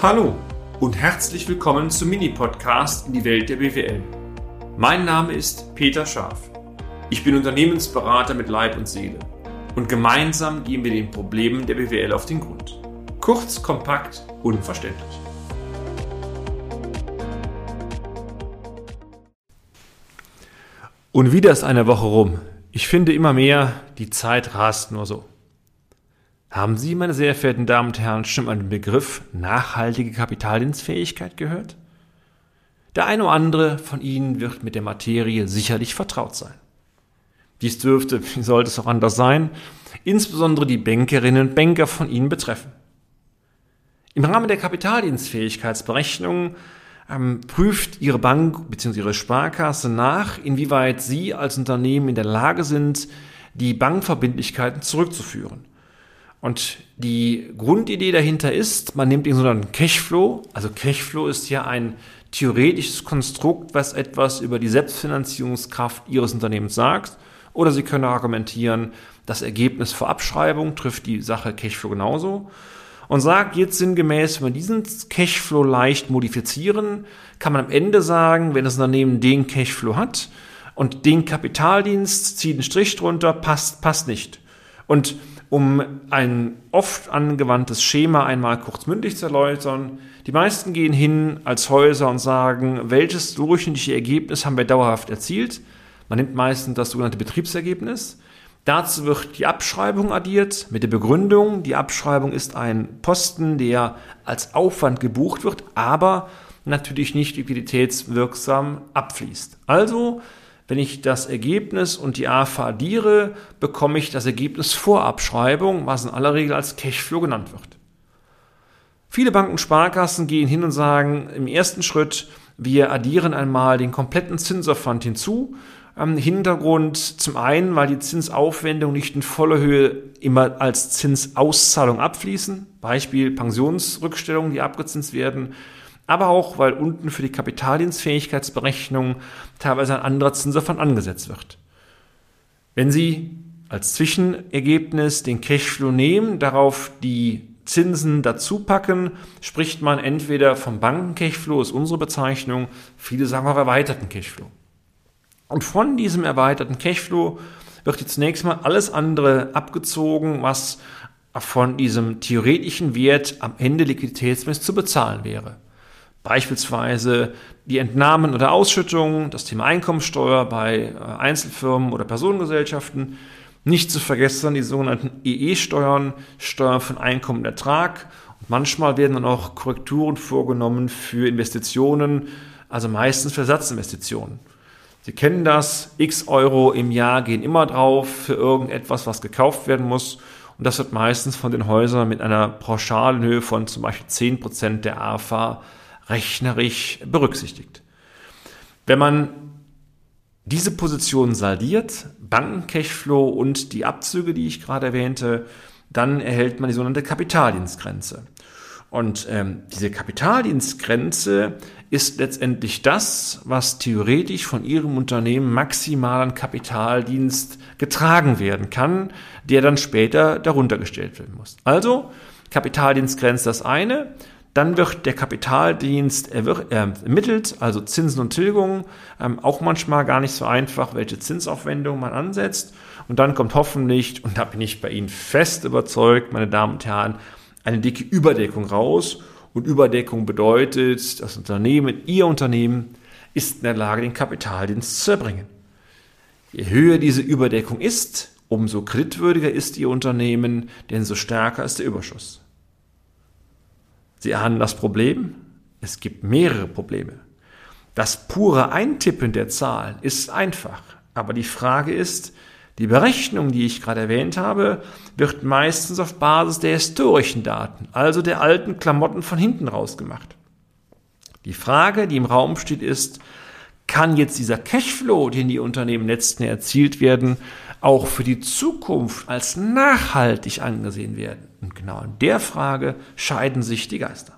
Hallo und herzlich willkommen zum Mini-Podcast in die Welt der BWL. Mein Name ist Peter Scharf. Ich bin Unternehmensberater mit Leib und Seele und gemeinsam gehen wir den Problemen der BWL auf den Grund. Kurz, kompakt, unverständlich. Und wieder ist eine Woche rum. Ich finde immer mehr, die Zeit rast nur so. Haben Sie, meine sehr verehrten Damen und Herren, schon mal den Begriff nachhaltige Kapitaldienstfähigkeit gehört? Der eine oder andere von Ihnen wird mit der Materie sicherlich vertraut sein. Dies dürfte, wie sollte es auch anders sein, insbesondere die Bankerinnen und Banker von Ihnen betreffen. Im Rahmen der Kapitaldienstfähigkeitsberechnung ähm, prüft Ihre Bank bzw. Ihre Sparkasse nach, inwieweit Sie als Unternehmen in der Lage sind, die Bankverbindlichkeiten zurückzuführen. Und die Grundidee dahinter ist, man nimmt den sogenannten Cashflow. Also Cashflow ist ja ein theoretisches Konstrukt, was etwas über die Selbstfinanzierungskraft Ihres Unternehmens sagt. Oder Sie können argumentieren, das Ergebnis vor Abschreibung trifft die Sache Cashflow genauso. Und sagt jetzt sinngemäß, wenn wir diesen Cashflow leicht modifizieren, kann man am Ende sagen, wenn das Unternehmen den Cashflow hat und den Kapitaldienst zieht einen Strich drunter, passt, passt nicht. Und um ein oft angewandtes Schema einmal kurz mündlich zu erläutern. Die meisten gehen hin als Häuser und sagen, welches durchschnittliche Ergebnis haben wir dauerhaft erzielt. Man nimmt meistens das sogenannte Betriebsergebnis. Dazu wird die Abschreibung addiert mit der Begründung, die Abschreibung ist ein Posten, der als Aufwand gebucht wird, aber natürlich nicht liquiditätswirksam abfließt. Also wenn ich das Ergebnis und die AFA addiere, bekomme ich das Ergebnis vor Abschreibung, was in aller Regel als Cashflow genannt wird. Viele Banken und Sparkassen gehen hin und sagen im ersten Schritt, wir addieren einmal den kompletten Zinsaufwand hinzu. Am Hintergrund zum einen, weil die Zinsaufwendungen nicht in voller Höhe immer als Zinsauszahlung abfließen. Beispiel Pensionsrückstellungen, die abgezinst werden aber auch, weil unten für die Kapitaldienstfähigkeitsberechnung teilweise ein anderer Zinsaufwand angesetzt wird. Wenn Sie als Zwischenergebnis den Cashflow nehmen, darauf die Zinsen dazu packen, spricht man entweder vom Banken-Cashflow, ist unsere Bezeichnung, viele sagen auch erweiterten Cashflow. Und von diesem erweiterten Cashflow wird jetzt zunächst mal alles andere abgezogen, was von diesem theoretischen Wert am Ende liquiditätsmäßig zu bezahlen wäre. Beispielsweise die Entnahmen oder Ausschüttungen, das Thema Einkommensteuer bei äh, Einzelfirmen oder Personengesellschaften. Nicht zu vergessen die sogenannten EE-Steuern, Steuern von Einkommen und Ertrag. Und manchmal werden dann auch Korrekturen vorgenommen für Investitionen, also meistens für Ersatzinvestitionen. Sie kennen das, x Euro im Jahr gehen immer drauf für irgendetwas, was gekauft werden muss. Und das wird meistens von den Häusern mit einer pauschalen Höhe von zum Beispiel 10% der AFA rechnerisch berücksichtigt. Wenn man diese Position saldiert, Banken-Cashflow und die Abzüge, die ich gerade erwähnte, dann erhält man die sogenannte Kapitaldienstgrenze. Und ähm, diese Kapitaldienstgrenze ist letztendlich das, was theoretisch von Ihrem Unternehmen maximal an Kapitaldienst getragen werden kann, der dann später darunter gestellt werden muss. Also Kapitaldienstgrenze das eine, dann wird der Kapitaldienst ermittelt, also Zinsen und Tilgungen, ähm, auch manchmal gar nicht so einfach, welche Zinsaufwendung man ansetzt. Und dann kommt hoffentlich, und da bin ich bei Ihnen fest überzeugt, meine Damen und Herren, eine dicke Überdeckung raus. Und Überdeckung bedeutet, das Unternehmen, Ihr Unternehmen, ist in der Lage, den Kapitaldienst zu erbringen. Je höher diese Überdeckung ist, umso kreditwürdiger ist Ihr Unternehmen, denn so stärker ist der Überschuss. Sie ahnen das Problem? Es gibt mehrere Probleme. Das pure Eintippen der Zahlen ist einfach, aber die Frage ist, die Berechnung, die ich gerade erwähnt habe, wird meistens auf Basis der historischen Daten, also der alten Klamotten von hinten raus gemacht. Die Frage, die im Raum steht, ist, kann jetzt dieser Cashflow, den die Unternehmen letzten erzielt werden, auch für die Zukunft als nachhaltig angesehen werden? Und genau in der Frage scheiden sich die Geister.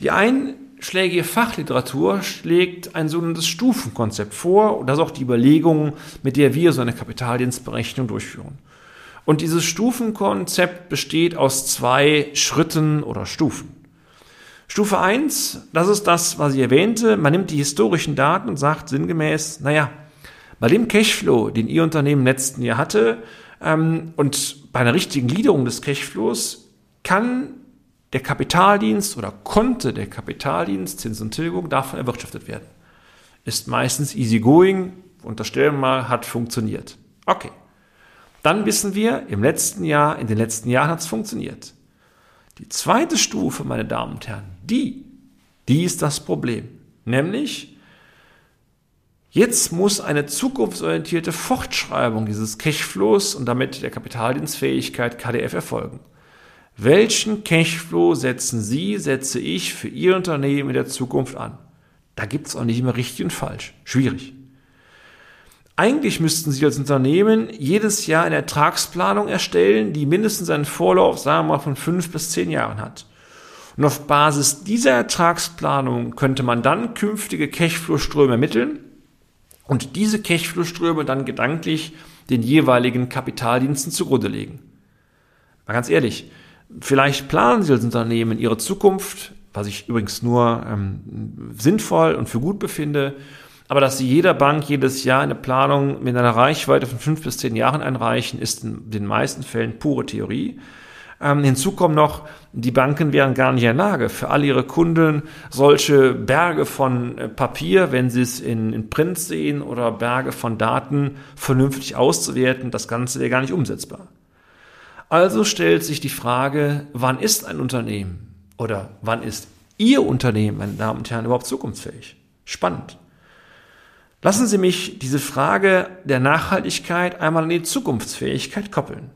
Die einschlägige Fachliteratur schlägt ein sogenanntes Stufenkonzept vor und das ist auch die Überlegung, mit der wir so eine Kapitaldienstberechnung durchführen. Und dieses Stufenkonzept besteht aus zwei Schritten oder Stufen. Stufe 1, das ist das, was ich erwähnte. Man nimmt die historischen Daten und sagt sinngemäß, naja, bei dem Cashflow, den Ihr Unternehmen im letzten Jahr hatte, und bei einer richtigen Gliederung des Cashflows kann der Kapitaldienst oder konnte der Kapitaldienst, Zins und Tilgung, davon erwirtschaftet werden. Ist meistens easygoing, unterstellen wir mal, hat funktioniert. Okay. Dann wissen wir, im letzten Jahr, in den letzten Jahren hat es funktioniert. Die zweite Stufe, meine Damen und Herren, die, die ist das Problem. Nämlich, jetzt muss eine zukunftsorientierte Fortschreibung dieses Cashflows und damit der Kapitaldienstfähigkeit KDF erfolgen. Welchen Cashflow setzen Sie, setze ich für Ihr Unternehmen in der Zukunft an? Da gibt es auch nicht immer richtig und falsch. Schwierig. Eigentlich müssten Sie als Unternehmen jedes Jahr eine Ertragsplanung erstellen, die mindestens einen Vorlauf, sagen wir mal, von fünf bis zehn Jahren hat. Und auf Basis dieser Ertragsplanung könnte man dann künftige Cashflow-Ströme ermitteln und diese Cashflow-Ströme dann gedanklich den jeweiligen Kapitaldiensten zugrunde legen. Mal ganz ehrlich, vielleicht planen Sie als Unternehmen Ihre Zukunft, was ich übrigens nur ähm, sinnvoll und für gut befinde, aber dass sie jeder Bank jedes Jahr eine Planung mit einer Reichweite von fünf bis zehn Jahren einreichen, ist in den meisten Fällen pure Theorie. Ähm, hinzu kommt noch, die Banken wären gar nicht in der Lage, für all ihre Kunden solche Berge von äh, Papier, wenn sie es in, in Print sehen, oder Berge von Daten vernünftig auszuwerten. Das Ganze wäre gar nicht umsetzbar. Also stellt sich die Frage, wann ist ein Unternehmen oder wann ist Ihr Unternehmen, meine Damen und Herren, überhaupt zukunftsfähig? Spannend. Lassen Sie mich diese Frage der Nachhaltigkeit einmal an die Zukunftsfähigkeit koppeln.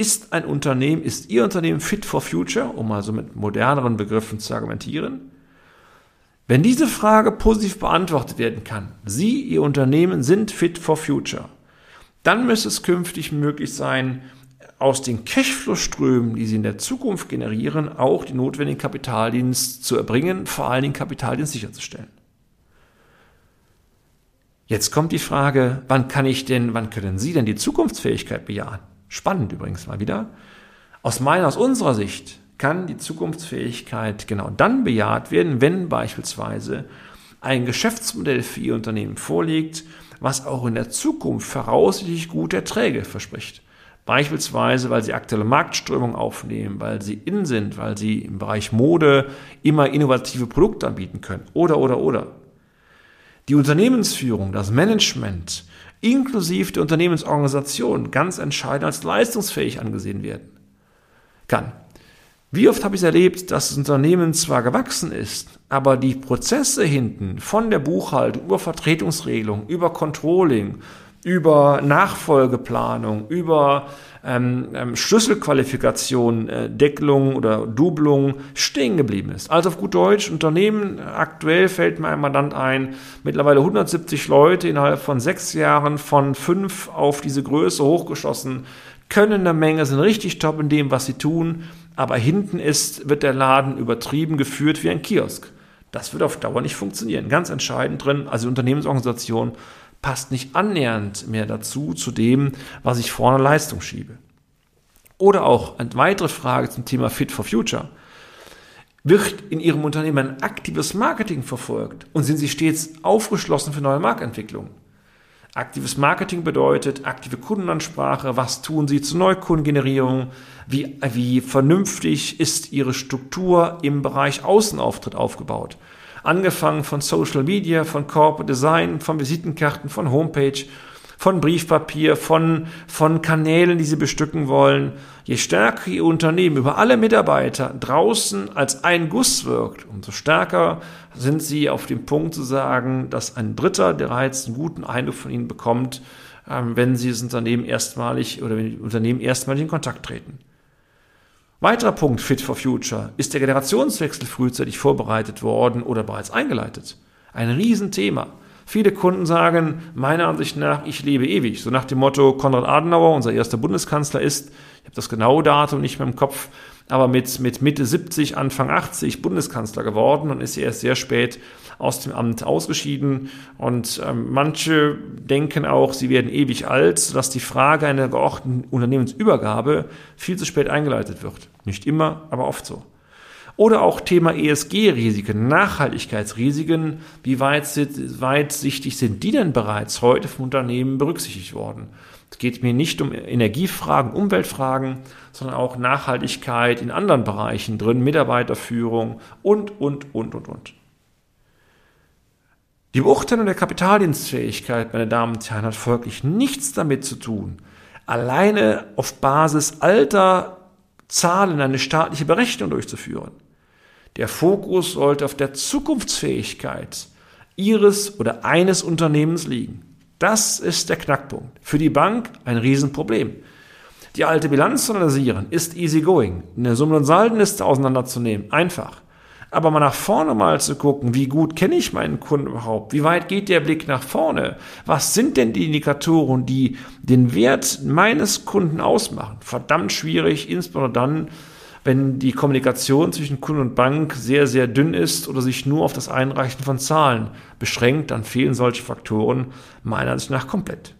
Ist ein Unternehmen, ist Ihr Unternehmen fit for future, um mal so mit moderneren Begriffen zu argumentieren? Wenn diese Frage positiv beantwortet werden kann, Sie, Ihr Unternehmen sind fit for future, dann müsste es künftig möglich sein, aus den Cashflow-Strömen, die Sie in der Zukunft generieren, auch die notwendigen Kapitaldienst zu erbringen, vor allen Dingen Kapitaldienst sicherzustellen. Jetzt kommt die Frage, wann kann ich denn, wann können Sie denn die Zukunftsfähigkeit bejahen? Spannend übrigens mal wieder. Aus meiner, aus unserer Sicht kann die Zukunftsfähigkeit genau dann bejaht werden, wenn beispielsweise ein Geschäftsmodell für Ihr Unternehmen vorliegt, was auch in der Zukunft voraussichtlich gute Erträge verspricht. Beispielsweise, weil sie aktuelle Marktströmung aufnehmen, weil sie in sind, weil sie im Bereich Mode immer innovative Produkte anbieten können. Oder, oder, oder die Unternehmensführung, das Management, inklusive der Unternehmensorganisation ganz entscheidend als leistungsfähig angesehen werden kann. Wie oft habe ich es erlebt, dass das Unternehmen zwar gewachsen ist, aber die Prozesse hinten von der Buchhaltung über Vertretungsregelung, über Controlling, über Nachfolgeplanung, über ähm, ähm, Schlüsselqualifikation, äh, Deckelung oder Doublung stehen geblieben ist. Also auf gut Deutsch, Unternehmen, aktuell fällt mir ein Mandant ein, mittlerweile 170 Leute innerhalb von sechs Jahren von fünf auf diese Größe hochgeschossen, können eine Menge, sind richtig top in dem, was sie tun, aber hinten ist, wird der Laden übertrieben geführt wie ein Kiosk. Das wird auf Dauer nicht funktionieren. Ganz entscheidend drin, also Unternehmensorganisation passt nicht annähernd mehr dazu, zu dem, was ich vorne Leistung schiebe. Oder auch eine weitere Frage zum Thema Fit for Future. Wird in Ihrem Unternehmen ein aktives Marketing verfolgt und sind Sie stets aufgeschlossen für neue Marktentwicklungen? Aktives Marketing bedeutet aktive Kundenansprache. Was tun Sie zur Neukundengenerierung? Wie, wie vernünftig ist Ihre Struktur im Bereich Außenauftritt aufgebaut? Angefangen von Social Media, von Corporate Design, von Visitenkarten, von Homepage, von Briefpapier, von, von Kanälen, die sie bestücken wollen. Je stärker ihr Unternehmen über alle Mitarbeiter draußen als ein Guss wirkt, umso stärker sind sie auf dem Punkt zu sagen, dass ein Dritter bereits einen guten Eindruck von ihnen bekommt, ähm, wenn sie das Unternehmen erstmalig oder wenn die Unternehmen erstmalig in Kontakt treten. Weiterer Punkt Fit for Future. Ist der Generationswechsel frühzeitig vorbereitet worden oder bereits eingeleitet? Ein Riesenthema. Viele Kunden sagen, meiner Ansicht nach, ich lebe ewig. So nach dem Motto, Konrad Adenauer, unser erster Bundeskanzler, ist, ich habe das genaue Datum nicht mehr im Kopf, aber mit, mit Mitte 70, Anfang 80 Bundeskanzler geworden und ist erst sehr spät aus dem Amt ausgeschieden. Und ähm, manche denken auch, sie werden ewig alt, sodass die Frage einer geordneten Unternehmensübergabe viel zu spät eingeleitet wird. Nicht immer, aber oft so. Oder auch Thema ESG-Risiken, Nachhaltigkeitsrisiken. Wie weit weitsichtig sind die denn bereits heute vom Unternehmen berücksichtigt worden? Es geht mir nicht um Energiefragen, Umweltfragen, sondern auch Nachhaltigkeit in anderen Bereichen drin, Mitarbeiterführung und, und, und, und, und. Die Beurteilung der Kapitaldienstfähigkeit, meine Damen und Herren, hat folglich nichts damit zu tun, alleine auf Basis alter Zahlen eine staatliche Berechnung durchzuführen. Der Fokus sollte auf der Zukunftsfähigkeit Ihres oder eines Unternehmens liegen. Das ist der Knackpunkt. Für die Bank ein Riesenproblem. Die alte Bilanz zu analysieren ist easy going. Eine Summe- und Saldenliste auseinanderzunehmen, einfach. Aber mal nach vorne mal zu gucken, wie gut kenne ich meinen Kunden überhaupt? Wie weit geht der Blick nach vorne? Was sind denn die Indikatoren, die den Wert meines Kunden ausmachen? Verdammt schwierig, insbesondere dann, wenn die Kommunikation zwischen Kunde und Bank sehr, sehr dünn ist oder sich nur auf das Einreichen von Zahlen beschränkt, dann fehlen solche Faktoren meiner Ansicht nach komplett.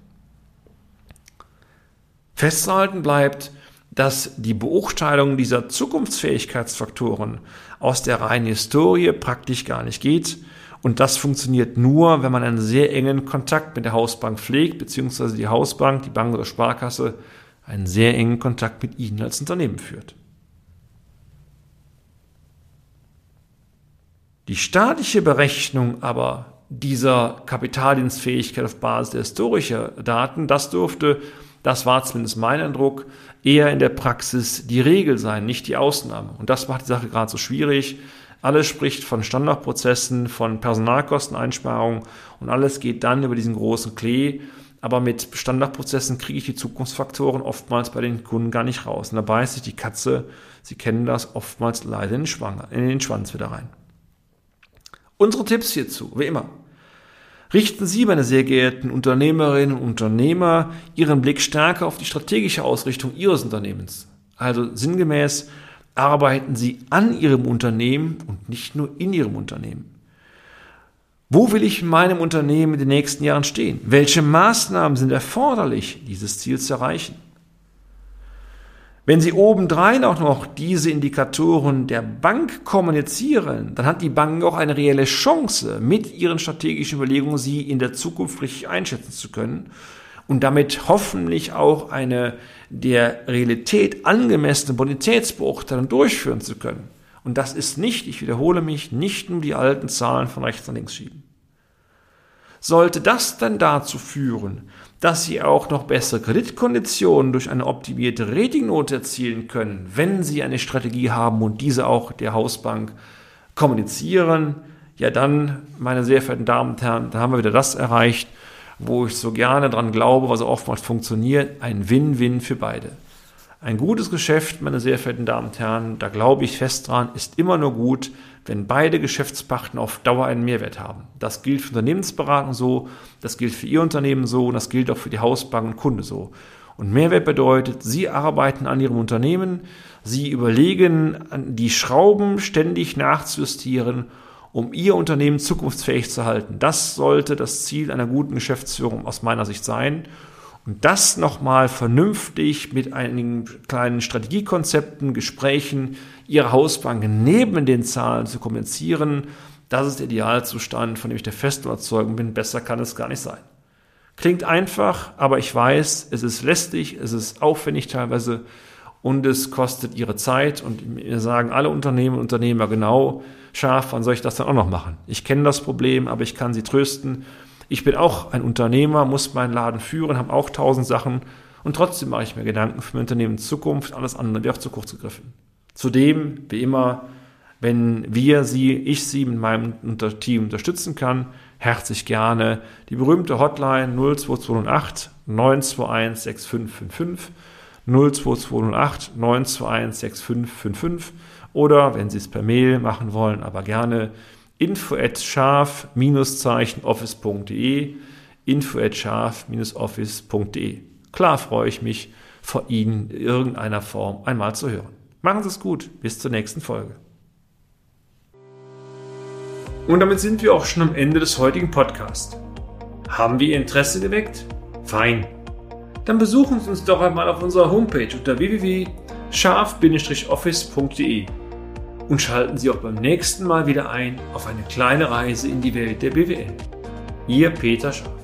Festzuhalten bleibt, dass die Beurteilung dieser Zukunftsfähigkeitsfaktoren aus der reinen Historie praktisch gar nicht geht. Und das funktioniert nur, wenn man einen sehr engen Kontakt mit der Hausbank pflegt, beziehungsweise die Hausbank, die Bank oder Sparkasse einen sehr engen Kontakt mit Ihnen als Unternehmen führt. Die staatliche Berechnung aber dieser Kapitaldienstfähigkeit auf Basis der historischer Daten, das dürfte das war zumindest mein Eindruck, eher in der Praxis die Regel sein, nicht die Ausnahme. Und das macht die Sache gerade so schwierig. Alles spricht von Standardprozessen, von Personalkosteneinsparungen und alles geht dann über diesen großen Klee. Aber mit Standardprozessen kriege ich die Zukunftsfaktoren oftmals bei den Kunden gar nicht raus. Und da beißt sich die Katze, Sie kennen das, oftmals leider in den Schwanz wieder rein. Unsere Tipps hierzu, wie immer. Richten Sie, meine sehr geehrten Unternehmerinnen und Unternehmer, Ihren Blick stärker auf die strategische Ausrichtung Ihres Unternehmens. Also sinngemäß, arbeiten Sie an Ihrem Unternehmen und nicht nur in Ihrem Unternehmen. Wo will ich in meinem Unternehmen in den nächsten Jahren stehen? Welche Maßnahmen sind erforderlich, dieses Ziel zu erreichen? Wenn Sie obendrein auch noch diese Indikatoren der Bank kommunizieren, dann hat die Bank auch eine reelle Chance, mit ihren strategischen Überlegungen sie in der Zukunft richtig einschätzen zu können und damit hoffentlich auch eine der Realität angemessene Bonitätsbeurteilung durchführen zu können. Und das ist nicht, ich wiederhole mich, nicht nur die alten Zahlen von rechts nach links schieben. Sollte das dann dazu führen, dass Sie auch noch bessere Kreditkonditionen durch eine optimierte Ratingnote erzielen können, wenn Sie eine Strategie haben und diese auch der Hausbank kommunizieren, ja dann, meine sehr verehrten Damen und Herren, da haben wir wieder das erreicht, wo ich so gerne dran glaube, was oftmals funktioniert, ein Win-Win für beide. Ein gutes Geschäft, meine sehr verehrten Damen und Herren, da glaube ich fest dran, ist immer nur gut, wenn beide Geschäftspartner auf Dauer einen Mehrwert haben. Das gilt für Unternehmensberatung so, das gilt für Ihr Unternehmen so und das gilt auch für die Hausbank und Kunde so. Und Mehrwert bedeutet, Sie arbeiten an Ihrem Unternehmen, Sie überlegen, die Schrauben ständig nachzujustieren, um Ihr Unternehmen zukunftsfähig zu halten. Das sollte das Ziel einer guten Geschäftsführung aus meiner Sicht sein. Und das nochmal vernünftig mit einigen kleinen Strategiekonzepten, Gesprächen Ihrer Hausbank neben den Zahlen zu kommunizieren, das ist der Idealzustand, von dem ich der festen Überzeugung bin. Besser kann es gar nicht sein. Klingt einfach, aber ich weiß, es ist lästig, es ist aufwendig teilweise und es kostet ihre Zeit. Und mir sagen alle Unternehmen und Unternehmer genau, scharf, wann soll ich das dann auch noch machen? Ich kenne das Problem, aber ich kann sie trösten. Ich bin auch ein Unternehmer, muss meinen Laden führen, habe auch tausend Sachen und trotzdem mache ich mir Gedanken für mein Unternehmen Zukunft. Alles andere wäre auch zu kurz gegriffen. Zudem, wie immer, wenn wir Sie, ich Sie mit meinem Team unterstützen kann, herzlich gerne die berühmte Hotline 02208 921 6555 02208 921 6555 oder wenn Sie es per Mail machen wollen, aber gerne info at scharf-office.de info at scharf-office.de Klar freue ich mich, von Ihnen in irgendeiner Form einmal zu hören. Machen Sie es gut, bis zur nächsten Folge. Und damit sind wir auch schon am Ende des heutigen Podcasts. Haben wir Ihr Interesse geweckt? Fein. Dann besuchen Sie uns doch einmal auf unserer Homepage unter www.scharf-office.de und schalten Sie auch beim nächsten Mal wieder ein auf eine kleine Reise in die Welt der BWL. Ihr Peter Scharf.